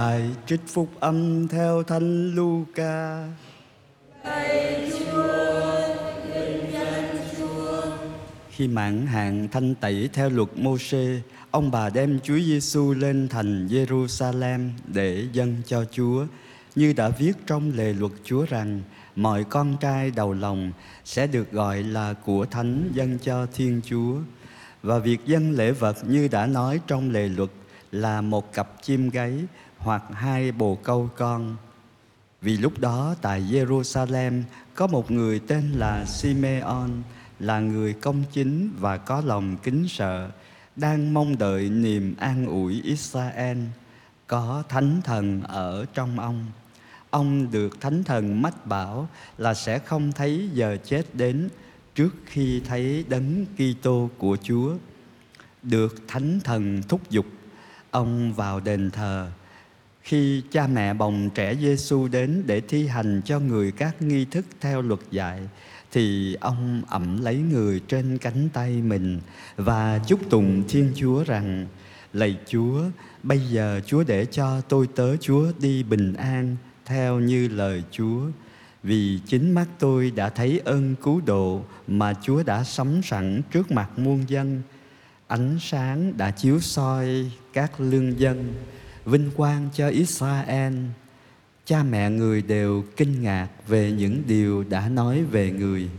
Bài trích phúc âm theo Thánh Luca. Khi mãn hạn thanh tẩy theo luật Môsê, ông bà đem Chúa Giêsu lên thành Jerusalem để dâng cho Chúa, như đã viết trong lề luật Chúa rằng mọi con trai đầu lòng sẽ được gọi là của thánh dâng cho Thiên Chúa. Và việc dâng lễ vật như đã nói trong lề luật là một cặp chim gáy hoặc hai bồ câu con. Vì lúc đó tại Jerusalem có một người tên là Simeon là người công chính và có lòng kính sợ, đang mong đợi niềm an ủi Israel, có thánh thần ở trong ông. Ông được thánh thần mách bảo là sẽ không thấy giờ chết đến trước khi thấy đấng Kitô của Chúa. Được thánh thần thúc giục, ông vào đền thờ. Khi cha mẹ bồng trẻ Giêsu đến để thi hành cho người các nghi thức theo luật dạy, thì ông ẩm lấy người trên cánh tay mình và chúc tụng Thiên Chúa rằng: Lạy Chúa, bây giờ Chúa để cho tôi tớ Chúa đi bình an theo như lời Chúa. Vì chính mắt tôi đã thấy ơn cứu độ mà Chúa đã sắm sẵn trước mặt muôn dân. Ánh sáng đã chiếu soi các lương dân, vinh quang cho Israel cha mẹ người đều kinh ngạc về những điều đã nói về người.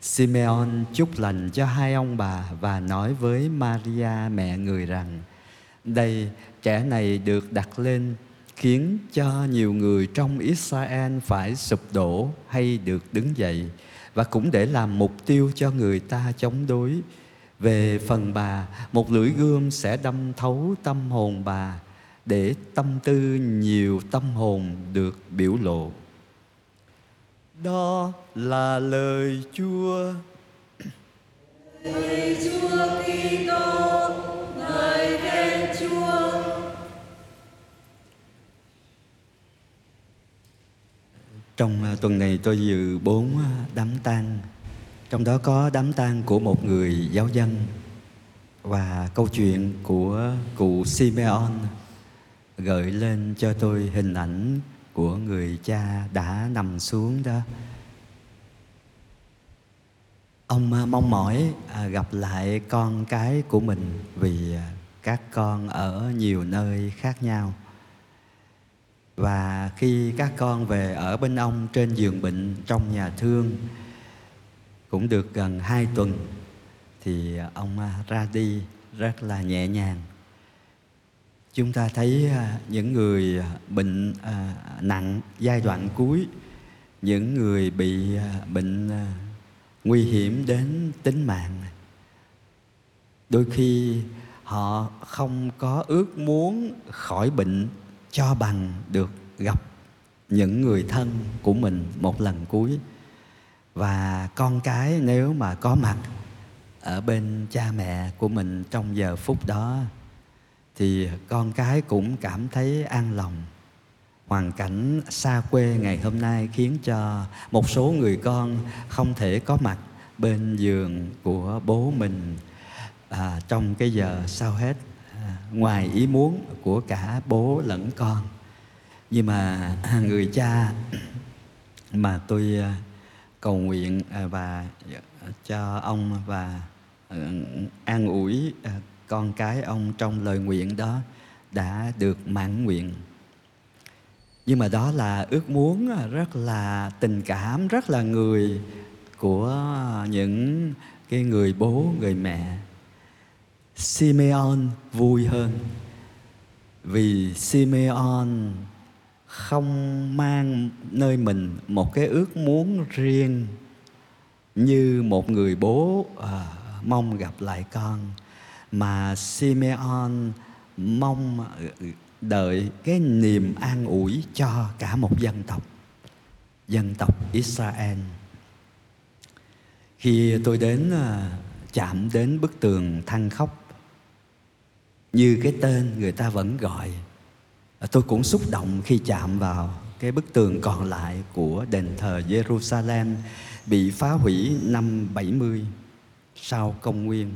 Simeon chúc lành cho hai ông bà và nói với Maria mẹ người rằng đây trẻ này được đặt lên khiến cho nhiều người trong Israel phải sụp đổ hay được đứng dậy và cũng để làm mục tiêu cho người ta chống đối. Về phần bà, một lưỡi gươm sẽ đâm thấu tâm hồn bà để tâm tư nhiều tâm hồn được biểu lộ. Đó là lời Chúa. Lời Chúa Kitô, lời khen Chúa. Trong à, tuần này tôi dự bốn à, đám tang, trong đó có đám tang của một người giáo dân và câu chuyện của cụ Simeon gợi lên cho tôi hình ảnh của người cha đã nằm xuống đó. Ông à, mong mỏi à, gặp lại con cái của mình vì à, các con ở nhiều nơi khác nhau. Và khi các con về ở bên ông trên giường bệnh trong nhà thương, cũng được gần hai tuần, thì ông ra đi rất là nhẹ nhàng chúng ta thấy à, những người bệnh à, nặng giai đoạn cuối những người bị à, bệnh nguy hiểm đến tính mạng. Đôi khi họ không có ước muốn khỏi bệnh cho bằng được gặp những người thân của mình một lần cuối. Và con cái nếu mà có mặt ở bên cha mẹ của mình trong giờ phút đó thì con cái cũng cảm thấy an lòng. Hoàn cảnh xa quê ngày hôm nay khiến cho một số người con không thể có mặt bên giường của bố mình. À, trong cái giờ sau hết à, ngoài ý muốn của cả bố lẫn con. Nhưng mà người cha mà tôi à, cầu nguyện à, và cho ông và à, an ủi con cái ông trong lời nguyện đó đã được mãn nguyện. Nhưng mà đó là ước muốn à, rất là tình cảm rất là người của những cái người bố người mẹ. Simeon vui hơn vì Simeon không mang nơi mình một cái ước muốn riêng như một người bố à, mong gặp lại con mà Simeon mong ừ, đợi cái niềm an ủi cho cả một dân tộc dân tộc Israel. Khi tôi đến à, chạm đến bức tường than khóc, như cái tên người ta vẫn gọi, tôi cũng xúc động khi chạm vào cái bức tường còn lại của đền thờ Jerusalem bị phá hủy năm 70 sau công nguyên.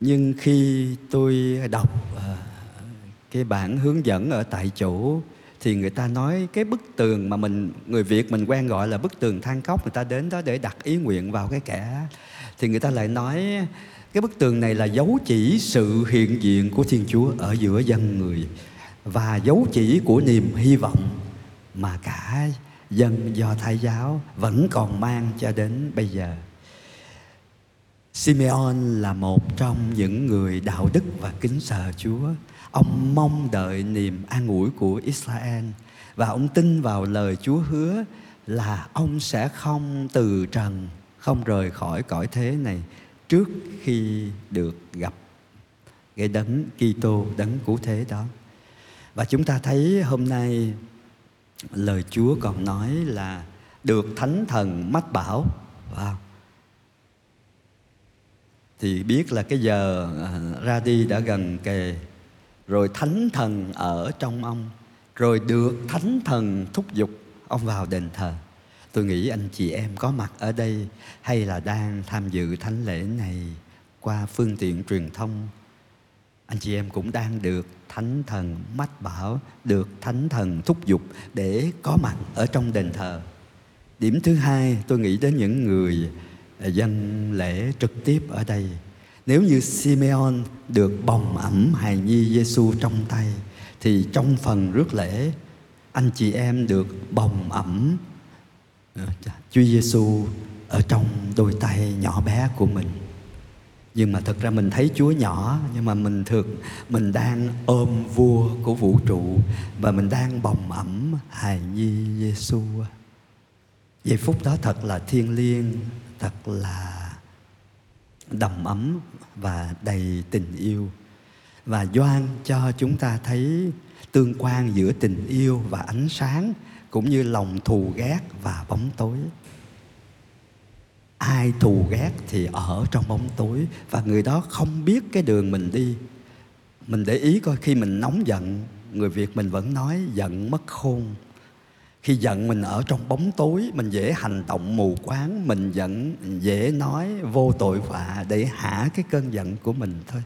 Nhưng khi tôi đọc ờ, cái bản hướng dẫn ở tại chỗ thì người ta nói cái bức tường mà mình, người Việt mình quen gọi là bức tường than cốc, người ta đến đó để đặt ý nguyện vào cái kẻ thì người ta lại nói, cái bức tường này là dấu chỉ sự hiện diện của Thiên Chúa ở giữa dân người và dấu chỉ của niềm hy vọng mà cả dân do Thái giáo vẫn còn mang cho đến bây giờ. Simeon là một trong những người đạo đức và kính sợ Chúa. Ông mong đợi niềm an ủi của Israel và ông tin vào lời Chúa hứa là ông sẽ không từ trần, không rời khỏi cõi thế này trước khi được gặp cái đấng Kitô đấng cứu thế đó. Và chúng ta thấy hôm nay lời Chúa còn nói là được thánh thần mách bảo wow thì biết là cái giờ à, ra đi đã gần kề. Rồi thánh thần ở trong ông. Rồi được thánh thần thúc giục, ông vào đền thờ. Tôi nghĩ anh chị em có mặt ở đây hay là đang tham dự thánh lễ này qua phương tiện truyền thông. Anh chị em cũng đang được thánh thần mách bảo, được thánh thần thúc giục để có mặt ở trong đền thờ. Điểm thứ hai, tôi nghĩ đến những người dân lễ trực tiếp ở đây nếu như Simeon được bồng ẩm hài nhi Giêsu trong tay thì trong phần rước lễ anh chị em được bồng ẩm ờ, Chúa Giêsu ở trong đôi tay nhỏ bé của mình nhưng mà thật ra mình thấy Chúa nhỏ nhưng mà mình thực mình đang ôm vua của vũ trụ và mình đang bồng ẩm hài nhi Giêsu. Giây phút đó thật là thiêng liêng, thật là đầm ấm và đầy tình yêu. Và doan cho chúng ta thấy tương quan giữa tình yêu và ánh sáng, cũng như lòng thù ghét và bóng tối. Ai thù ghét thì ở trong bóng tối, và người đó không biết cái đường mình đi. Mình để ý coi khi mình nóng giận, người việt mình vẫn nói giận mất khôn khi giận mình ở trong bóng tối, mình dễ hành động mù quáng, mình giận, dễ nói vô tội vạ để hạ cái cơn giận của mình thôi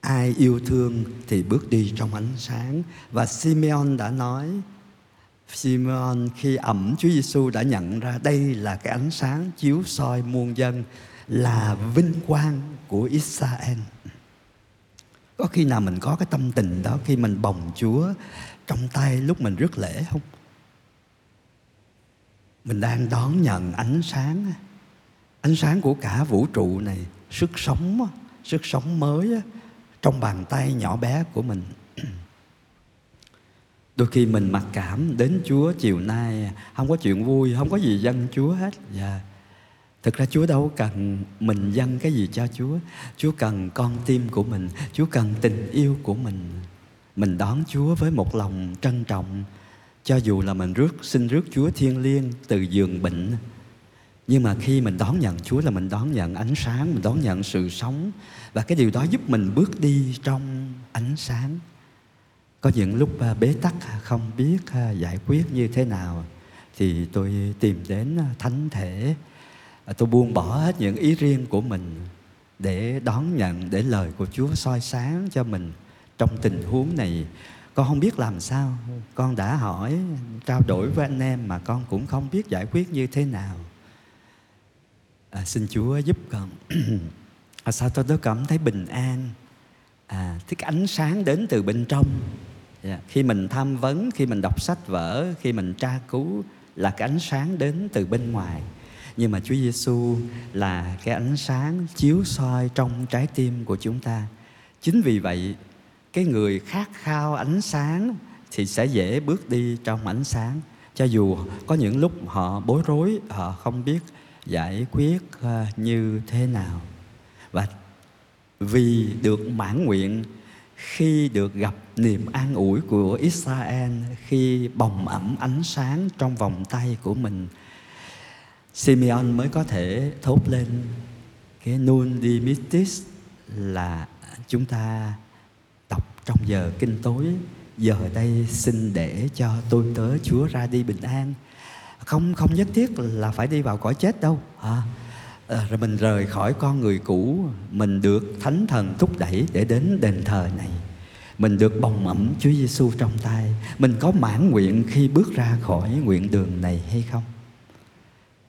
ai yêu thương thì bước đi trong ánh sáng và Simeon đã nói Simon khi ẩm Chúa Giêsu đã nhận ra đây là cái ánh sáng chiếu soi muôn dân, là vinh quang của Israel. Có khi nào mình có cái tâm tình đó khi mình bồng Chúa trong tay lúc mình rước lễ không? Mình đang đón nhận ánh sáng Ánh sáng của cả vũ trụ này, Sức sống Sức sống mới Trong bàn tay nhỏ bé của mình. Đôi khi mình mặc cảm đến Chúa chiều nay, không có chuyện vui, không có gì dân Chúa hết. Và thực ra Chúa đâu cần mình dâng cái gì cho Chúa. Chúa cần con tim của mình, Chúa cần tình yêu của mình. Mình đón Chúa với một lòng trân trọng cho dù là mình rước, xin rước Chúa thiên liêng từ giường bệnh, nhưng mà khi mình đón nhận Chúa là mình đón nhận ánh sáng, mình đón nhận sự sống. Và cái điều đó giúp mình bước đi trong ánh sáng. Có những lúc à, bế tắc à, không biết à, giải quyết như thế nào, thì tôi tìm đến thánh thể. Tôi buông bỏ hết những ý riêng của mình để đón nhận, để lời của Chúa soi sáng cho mình trong tình huống này con không biết làm sao. Con đã hỏi trao đổi với anh em mà con cũng không biết giải quyết như thế nào. À, xin Chúa giúp con. À, sao tôi tôi cảm thấy bình an? À, thích ánh sáng đến từ bên trong. Yeah. Khi mình tham vấn khi mình đọc sách vở khi mình tra cứu là cái ánh sáng đến từ bên ngoài. Nhưng mà Chúa Giêsu là cái ánh sáng chiếu soi trong trái tim của chúng ta. Chính vì vậy cái người khát khao ánh sáng thì sẽ dễ bước đi trong ánh sáng. Cho dù có những lúc họ bối rối, họ không biết giải quyết ờ, như thế nào. Và vì được mãn nguyện, khi được gặp niềm an ủi của Israel, khi bồng ẩm ánh sáng trong vòng tay của mình, Simeon mới có thể thốt lên cái nun dimittis là chúng ta trong giờ kinh tối giờ đây xin để cho tôi tớ Chúa ra đi bình an. Không không nhất thiết là phải đi vào cõi chết đâu. À, ờ, rồi mình rời khỏi con người cũ mình được thánh thần thúc đẩy để đến đền thờ này. Mình được bồng ẩm Chúa Giêsu trong tay. Mình có mãn nguyện khi bước ra khỏi nguyện đường này hay không?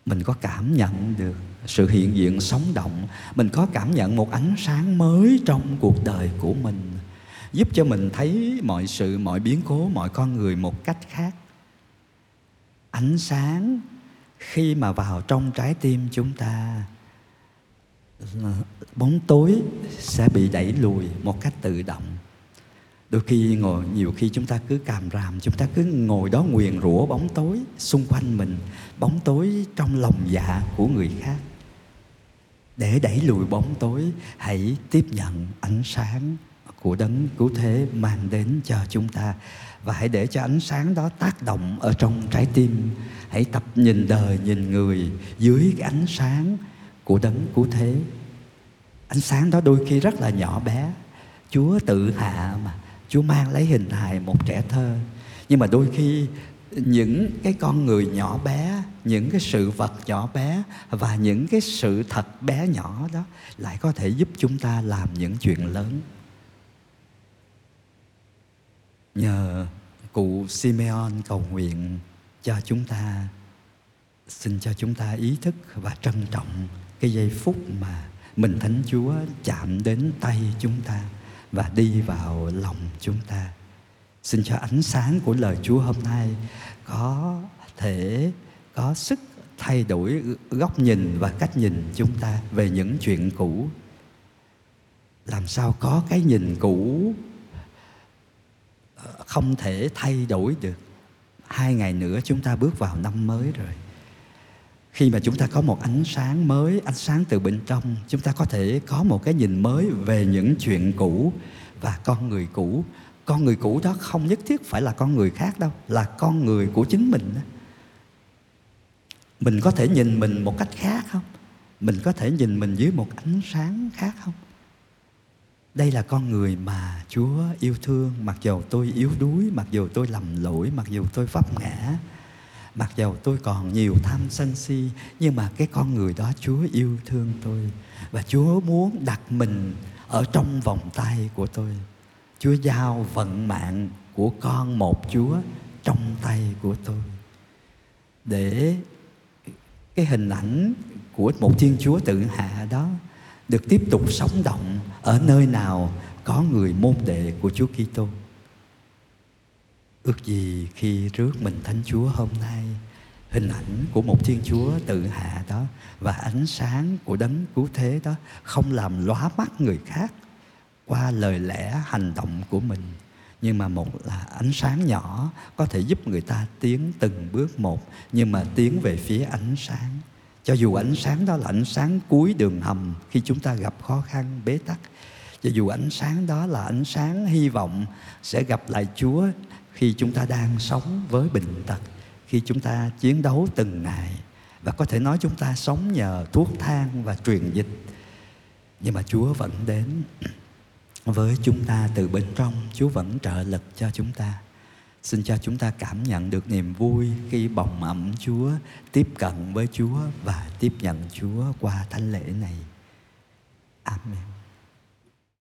Mình có cảm nhận được sự hiện diện sống động. Mình có cảm nhận một ánh sáng mới trong cuộc đời của mình giúp cho mình thấy mọi sự, mọi biến cố, mọi con người một cách khác. Ánh sáng khi mà vào trong trái tim chúng ta, bóng tối sẽ bị đẩy lùi một cách tự động. Đôi khi ngồi, nhiều khi chúng ta cứ càm ràm, chúng ta cứ ngồi đó nguyền rủa bóng tối xung quanh mình, bóng tối trong lòng dạ của người khác. Để đẩy lùi bóng tối, hãy tiếp nhận ánh sáng của đấng cứu thế mang đến cho chúng ta. Và hãy để cho ánh sáng đó tác động ở trong trái tim. Hãy tập nhìn đời, nhìn người dưới cái ánh sáng của đấng cứu thế. Ánh sáng đó đôi khi rất là nhỏ bé. Chúa tự hạ mà. Chúa mang lấy hình hài một trẻ thơ. Nhưng mà đôi khi những cái con người nhỏ bé, những cái sự vật nhỏ bé và những cái sự thật bé nhỏ đó lại có thể giúp chúng ta làm những chuyện lớn nhờ cụ Simeon cầu nguyện cho chúng ta, xin cho chúng ta ý thức và trân trọng cái giây phút mà mình thánh chúa chạm đến tay chúng ta và đi vào lòng chúng ta. Xin cho ánh sáng của lời chúa hôm nay có thể, có sức thay đổi góc nhìn và cách nhìn chúng ta về những chuyện cũ. Làm sao có cái nhìn cũ không thể thay đổi được. Hai ngày nữa chúng ta bước vào năm mới rồi. Khi mà chúng ta có một ánh sáng mới, ánh sáng từ bên trong, chúng ta có thể có một cái nhìn mới về những chuyện cũ và con người cũ. Con người cũ đó không nhất thiết phải là con người khác đâu, là con người của chính mình đó. mình có thể nhìn mình một cách khác không? Mình có thể nhìn mình dưới một ánh sáng khác không? Đây là con người mà chúa yêu thương. Mặc dầu tôi yếu đuối, mặc dù tôi lầm lỗi, mặc dù tôi vấp ngã, mặc dầu tôi còn nhiều tham sân si, nhưng mà cái con người đó chúa yêu thương tôi. Và chúa muốn đặt mình ở trong vòng tay của tôi. Chúa giao vận mạng của con một chúa trong tay của tôi. Để cái hình ảnh của một thiên chúa tự hạ đó được tiếp tục sống động ở nơi nào có người môn đệ của Chúa Kitô. Ước gì khi rước mình Thánh Chúa hôm nay, hình ảnh của một Thiên Chúa tự hạ đó và ánh sáng của đấng cứu thế đó không làm lóa mắt người khác qua lời lẽ, hành động của mình, nhưng mà một là ánh sáng nhỏ có thể giúp người ta tiến từng bước một, nhưng mà tiến về phía ánh sáng cho dù ánh sáng đó là ánh sáng cuối đường hầm khi chúng ta gặp khó khăn, bế tắc, cho dù ánh sáng đó là ánh sáng hy vọng sẽ gặp lại chúa khi chúng ta đang sống với bệnh tật, khi chúng ta chiến đấu từng ngày và có thể nói chúng ta sống nhờ thuốc thang và truyền dịch. Nhưng mà chúa vẫn đến với chúng ta từ bên trong, chúa vẫn trợ lực cho chúng ta. Xin cho chúng ta cảm nhận được niềm vui khi bồng ẩm Chúa, tiếp cận với Chúa và tiếp nhận Chúa qua thánh lễ này. Amen.